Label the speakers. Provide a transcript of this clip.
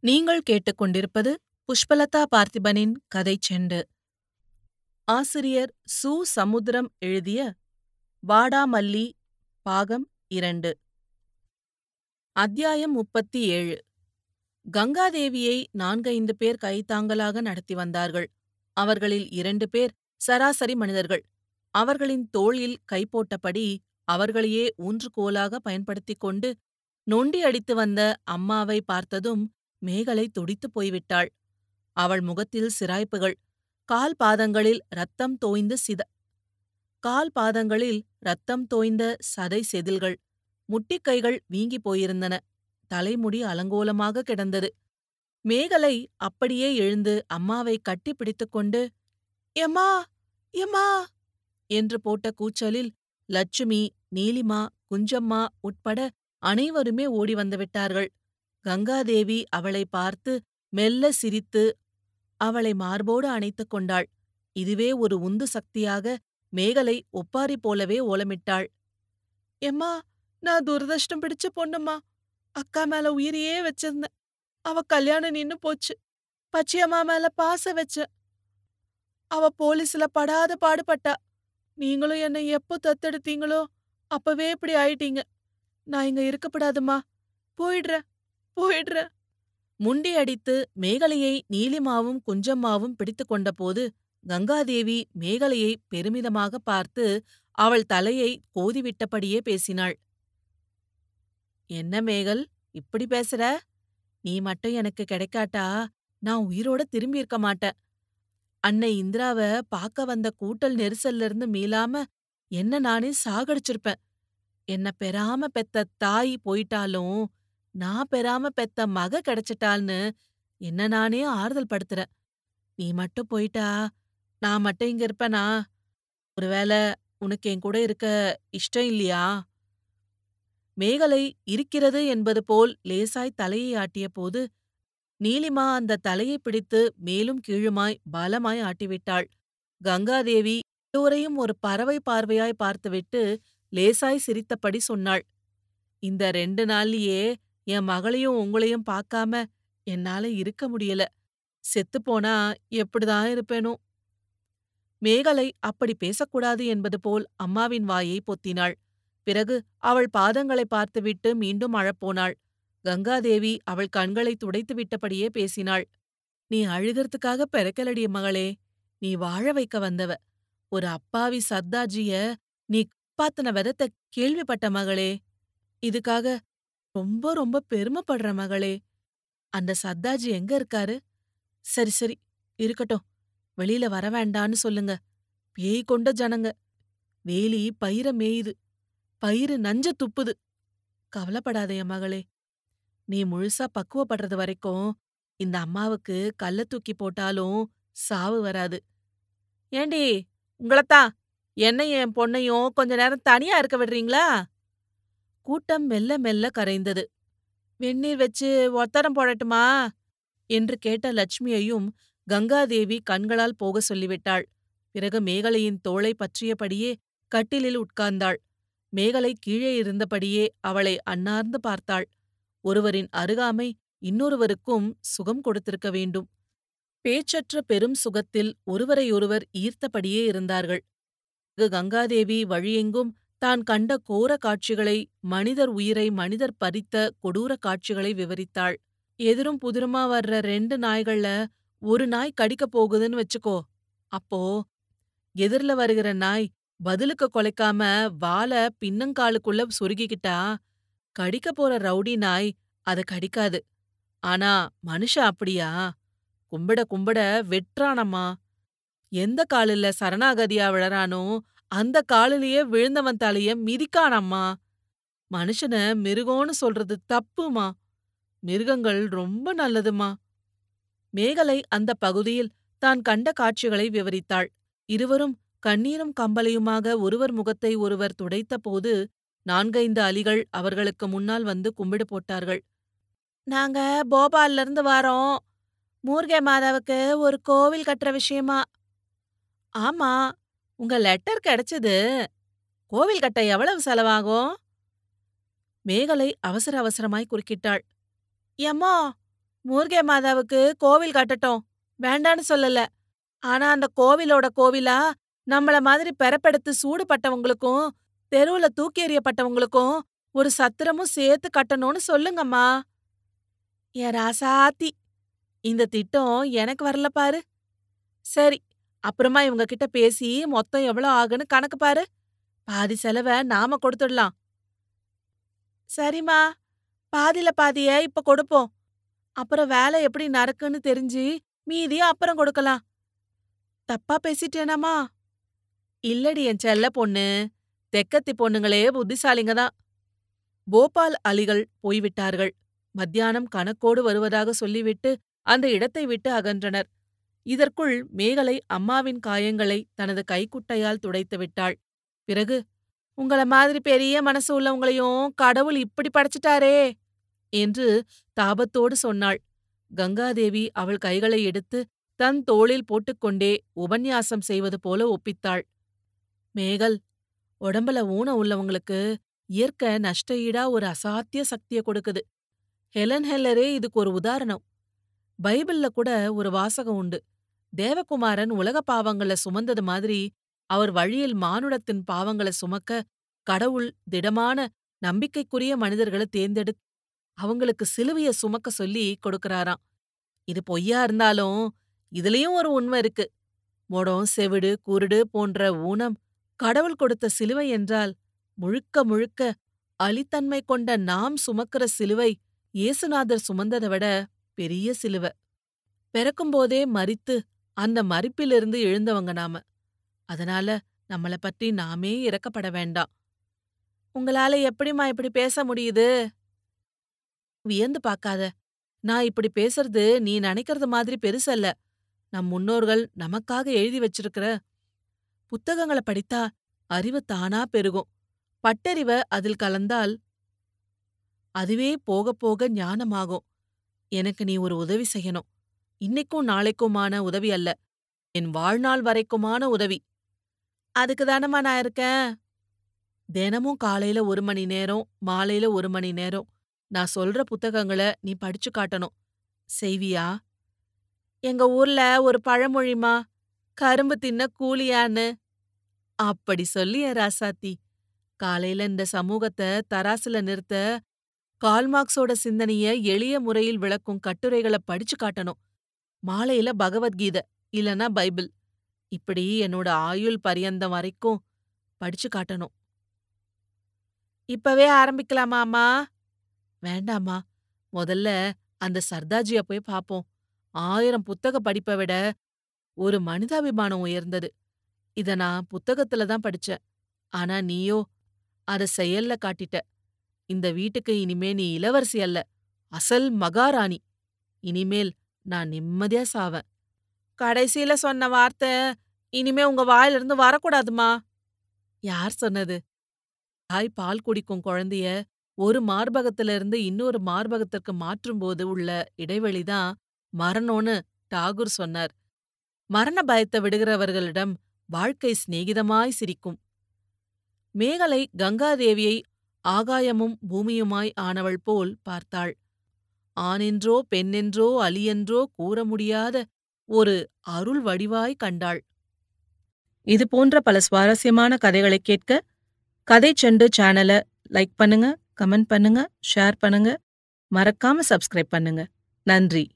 Speaker 1: நீங்கள் கேட்டுக்கொண்டிருப்பது புஷ்பலதா பார்த்திபனின் கதை செண்டு. ஆசிரியர் சு. சமுத்திரம் எழுதிய வாடாமல்லி பாகம் இரண்டு. அத்தியாயம் முப்பத்தி ஏழு கங்காதேவியை நான்கைந்து பேர் கைத்தாங்கலாக நடத்தி வந்தார்கள். அவர்களில் இரண்டு பேர் சராசரி மனிதர்கள். அவர்களின் தோளில் கை போட்டபடி அவர்களையே ஊன்றுகோலாக பயன்படுத்திக் கொண்டு நொண்டி அடித்து வந்த அம்மாவை பார்த்ததும் மேகலை துடித்துப் போய்விட்டாள். அவள் முகத்தில் சிராய்ப்புகள். கால் பாதங்களில் ரத்தம் தோய்ந்த சித கால் பாதங்களில் ரத்தம் தோய்ந்த சதை செதில்கள். முட்டிக்கைகள் வீங்கிப் போயிருந்தன. தலைமுடி அலங்கோலமாக கிடந்தது. மேகலை அப்படியே எழுந்து அம்மாவை கட்டி பிடித்துக்கொண்டு எம்மா எம்மா என்று போட்ட கூச்சலில் லட்சுமி நீலிமா குஞ்சம்மா உட்பட அனைவருமே ஓடி வந்துவிட்டார்கள் கங்காதேவி அவளை பார்த்து மெல்ல சிரித்து அவளை மார்போடு அணைத்துக் கொண்டாள். இதுவே ஒரு உந்து சக்தியாக மேகலை ஒப்பாரி போலவே ஓலமிட்டாள். எம்மா நான் துரதிருஷ்டம் பிடிச்ச பொண்ணும்மா. அக்கா மேல உயிரையே வச்சிருந்தேன். அவ கல்யாணம் நின்னு போச்சு. பச்சையம்மா மேல பாச வச்ச. அவ போலீஸ்ல படாத பாடுபட்டா. நீங்களும் என்னை எப்போ தத்தெடுத்தீங்களோ அப்பவே இப்படி ஆயிட்டீங்க. நான் இங்க இருக்கப்படாதுமா போயிடுறேன். போயிடுறேன் முண்டி அடித்து மேகலையை நீலிமாவும் குஞ்சம்மாவும் பிடித்துக் கொண்டபோது கங்காதேவி மேகலையை பெருமிதமாக பார்த்து அவள் தலையை கோதிவிட்டபடியே பேசினாள். என்ன மேகல் இப்படி பேசுற? நீ மட்டும் எனக்கு கிடைக்காட்டா? நான் உயிரோட திரும்பி இருக்க மாட்டேன். அன்னை இந்திராவ பார்க்க வந்த கூட்டல் நெரிசல்ல இருந்து மீளாம என்ன நானே சாகடிச்சிருப்பேன். என்ன பெறாம பெத்த தாய் போயிட்டாலும் நான் பெறாம பெத்த மக கிடைச்சிட்டாள்னு என்ன நானே ஆறுதல் படுத்துறேன். நீ மட்டும் போயிட்டா? நான் மட்டும் இங்க இருப்பேனா? ஒருவேளை உனக்கு என் கூட இருக்க இஷ்டம் இல்லையா? மேகலை இருக்கிறது என்பது போல் லேசாய் தலையை ஆட்டிய போது நீலிமா அந்த தலையை பிடித்து மேலும் கீழுமாய் பலமாய் ஆட்டிவிட்டாள். கங்காதேவி எல்லோரையும் ஒரு பறவை பார்வையாய் பார்த்துவிட்டு லேசாய் சிரித்தபடி சொன்னாள். இந்த ரெண்டு நாள்லயே என் மகளையும் உங்களையும் பார்க்காம என்னால இருக்க முடியல. செத்துப்போனா எப்படிதான் இருப்பேனோ. மேகலை அப்படி பேசக்கூடாது என்பது போல் அம்மாவின் வாயை பொத்தினாள். பிறகு அவள் பாதங்களை பார்த்துவிட்டு மீண்டும் அழப்போனாள். கங்காதேவி அவள் கண்களை துடைத்து விட்டபடியே பேசினாள். நீ அழுகிறதுக்காக பிறக்கலடிய மகளே. நீ வாழ வைக்க வந்தவ. ஒரு அப்பாவி சர்தாஜிய நீ காப்பாத்தின விதத்தை கேள்விப்பட்ட மகளே. இதுக்காக ரொம்ப ரொம்ப பெருமைப்படுற மகளே. அந்த சர்தாஜி எங்க இருக்காரு? சரி சரி இருக்கட்டும். வெளியில வர வேண்டான்னு சொல்லுங்க. பேய் கொண்ட ஜனங்க. வேலி பயிர மேயுது. பயிறு நஞ்ச துப்புது. கவலைப்படாத என் மகளே. நீ முழுசா பக்குவப்படுறது வரைக்கும் இந்த அம்மாவுக்கு கல்ல தூக்கி போட்டாலும் சாவு வராது. ஏண்டி உங்களத்தான். என்னையும் என் பொண்ணையும் கொஞ்ச நேரம் தனியா இருக்க விடுறீங்களா? கூட்டம் மெல்ல மெல்ல கரைந்தது. வெந்நீர் வச்சு ஒத்தரம் போடட்டுமா? என்று கேட்ட லட்சுமியையும் கங்காதேவி கண்களால் போக சொல்லிவிட்டாள். பிறகு மேகலையின் தோளை பற்றியபடியே கட்டிலில் உட்கார்ந்தாள். மேகலை கீழே இருந்தபடியே அவளை அன்னார்ந்து பார்த்தாள். ஒருவரின் அருகாமை இன்னொருவருக்கும் சுகம் கொடுத்திருக்க வேண்டும். பேச்சற்ற பெரும் சுகத்தில் ஒருவரையொருவர் ஈர்த்தபடியே இருந்தார்கள். கங்காதேவி வழியெங்கும் தான் கண்ட கோர காட்சிகளை மனிதர் உயிரை மனிதர் பறித்த கொடூர காட்சிகளை விவரித்தாள். எதிரும் புதிருமா வர்ற ரெண்டு நாய்கள்ல ஒரு நாய் கடிக்கப் போகுதுன்னு வச்சுக்கோ. அப்போ எதிர்ல வருகிற நாய் பதிலுக்கு கொலைக்காம வால பின்னங்காலுக்குள்ள சொருகிக்கிட்டா கடிக்க போற ரவுடி நாய் அத கடிக்காது. ஆனா மனுஷன் அப்படியா? கும்பிட கும்பிட வெற்றானம்மா எந்த காலில சரணாகதியா விழறானோ அந்த காலிலேயே விழுந்தவன் தலைய மிதிக்கானம்மா. மனுஷன மிருகம்னு சொல்றது தப்புமா? மிருகங்கள் ரொம்ப நல்லதுமா? மேகலை அந்த பகுதியில் தான் கண்ட காட்சிகளை விவரித்தாள். இருவரும் கண்ணீரும் கம்பலையுமாக ஒருவர் முகத்தை ஒருவர் துடைத்தபோது நான்கைந்து அலிகள் அவர்களுக்கு முன்னால் வந்து கும்பிடு போட்டார்கள். நாங்க போபால்ல இருந்து வாரோம். மூர்கே மாதாவுக்கு ஒரு கோவில் கட்டுற விஷயமா? ஆமா. உங்க லெட்டர் கிடைச்சது கோவில் கட்ட எவ்வளவு செலவாகும்? மேகலை அவசர அவசரமாய் குறுக்கிட்டாள். எம்மா மூர்கே மாதாவுக்கு கோவில் கட்டட்டும். வேண்டான்னு சொல்லல. ஆனா அந்த கோவிலோட கோவிலா நம்மள மாதிரி பெறப்பெடுத்து சூடுபட்டவங்களுக்கும் தெருவுல தூக்கி எறியப்பட்டவங்களுக்கும் ஒரு சத்திரமும் சேர்த்து கட்டணும்னு சொல்லுங்கம்மா. என் ராசாத்தி இந்த திட்டம் எனக்கு வரல பாரு. சரி அப்புறமா இவங்க கிட்ட பேசி மொத்தம் எவ்வளவு ஆகுன்னு கணக்கு பாரு. பாதி செலவ நாம கொடுத்துடலாம். சரிம்மா பாதில பாதிய இப்ப கொடுப்போம். அப்புறம் வேலை எப்படி நடக்குன்னு தெரிஞ்சு மீதிய அப்புறம் கொடுக்கலாம். தப்பா பேசிட்டேனாமா? இல்லடி என் செல்ல பொண்ணு தெக்கத்தி பொண்ணுங்களே புத்திசாலிங்க தான். போபால் அலிகள் போய்விட்டார்கள். மத்தியானம் கணக்கோடு வருவதாக சொல்லிவிட்டு அந்த இடத்தை விட்டு அகன்றனர். இதற்குள் மேகலை அம்மாவின் காயங்களை தனது கைக்குட்டையால் துடைத்து விட்டாள். பிறகு உங்கள மாதிரி பெரிய மனசு உள்ளவங்களையும் கடவுள் இப்படி படைச்சிட்டாரே என்று தாபத்தோடு சொன்னாள். கங்காதேவி அவள் கைகளை எடுத்து தன் தோளில் போட்டுக்கொண்டே உபன்யாசம் செய்வது போல ஒப்பித்தாள். மேகல் உடம்புல ஊன உள்ளவங்களுக்கு இயற்கை நஷ்ட ஈடா ஒரு அசாத்திய சக்தியை கொடுக்குது. ஹெலன் ஹெல்லரே இதுக்கு ஒரு உதாரணம். பைபிள்ல கூட ஒரு வாசகம் உண்டு. தேவகுமாரன் உலக பாவங்கள சுமந்தது மாதிரி அவர் வழியில் மானுடத்தின் பாவங்கள சுமக்க கடவுள் திடமான நம்பிக்கைக்குரிய மனிதர்களை தேர்ந்தெடு அவங்களுக்கு சிலுவைய சுமக்க சொல்லி கொடுக்கறாராம். இது பொய்யா இருந்தாலும் இதுலயும் ஒரு உண்மை இருக்கு. மொடம் செவிடு குருடு போன்ற ஊனம் கடவுள் கொடுத்த சிலுவை என்றால் முழுக்க முழுக்க அலித்தன்மை கொண்ட நாம் சுமக்கிற சிலுவை இயேசுநாதர் சுமந்ததை விட பெரிய சிலுவை. பிறக்கும்போதே மரித்து அந்த மறிப்பிலிருந்து எழுந்தவங்க நாம. அதனால நம்மள பற்றி நாமே இறக்கப்பட வேண்டாம். உங்களால எப்படிம்மா இப்படி பேச முடியுது? வியந்து பார்க்காத. நான் இப்படி பேசுறது நீ நினைக்கிறது மாதிரி பெருசல்ல நம் முன்னோர்கள் நமக்காக எழுதி வச்சிருக்கிற புத்தகங்களை படித்தா அறிவு தானா பெருகும். பட்டறிவ அதில் கலந்தால் அதுவே போக போக ஞானமாகும். எனக்கு நீ ஒரு உதவி செய்யணும். இன்னைக்கும் நாளைக்குமான உதவி அல்ல. என் வாழ்நாள் வரைக்குமான உதவி. அதுக்கு தானம்மா நான் இருக்கேன்? தினமும் காலையில ஒரு மணி நேரம் மாலையில ஒரு மணி நேரம். நான் சொல்ற புத்தகங்களை நீ படிச்சு காட்டணும். செய்வியா? எங்க ஊர்ல ஒரு பழமொழிமா கரும்பு தின்ன கூலியான்னு. அப்படி சொல்லி ராசாத்தி. காலையில இந்த சமூகத்தை தராசுல நிறுத்த கால்மார்க்ஸோட சிந்தனைய எளிய முறையில் விளக்கும் கட்டுரைகளை படிச்சு காட்டணும். மாலையில பகவத்கீதை இல்லனா பைபிள். இப்படி என்னோட ஆயுள் பரியந்தம் வரைக்கும் படிச்சு காட்டணும். இப்பவே ஆரம்பிக்கலாமா அம்மா? வேண்டாமா முதல்ல அந்த சர்தாஜிய போய் பாப்போம். ஆயிரம் புத்தக படிப்பை விட ஒரு மனிதாபிமானம் உயர்ந்தது. இத நான் புத்தகத்துல தான் படிச்சேன். ஆனா நீயோ அத செயல்ல காட்டிட்ட. இந்த வீட்டுக்கு இனிமே நீ இளவரசி அல்ல அசல் மகாராணி. இனிமேல் நான் நிம்மதியா சாவேன். கடைசியில சொன்ன வார்த்தை இனிமே உங்க வாயிலிருந்து வரக்கூடாதுமா? யார் சொன்னது? தாய் பால் குடிக்கும் குழந்தைய ஒரு மார்பகத்துல இருந்து இன்னொரு மார்பகத்திற்கு மாற்றும்போது உள்ள இடைவெளிதான் மரணம்னு டாகூர் சொன்னார். மரண பயத்தை விடுகிறவர்களிடம் வாழ்க்கை சிநேகிதமாய் சிரிக்கும். மேகலை கங்காதேவியை ஆகாயமும் பூமியுமாய் ஆனவள் போல் பார்த்தாள். ஆணென்றோ பெண்ணென்றோ அலியென்றோ கூற முடியாத ஒரு அருள் வடிவாய் கண்டாள். இது போன்ற பல சுவாரஸ்யமான கதைகளை கேட்க கதை செண்டு சேனலை லைக் பண்ணுங்க கமெண்ட் பண்ணுங்க ஷேர் பண்ணுங்க. மறக்காம சப்ஸ்கிரைப் பண்ணுங்க. நன்றி.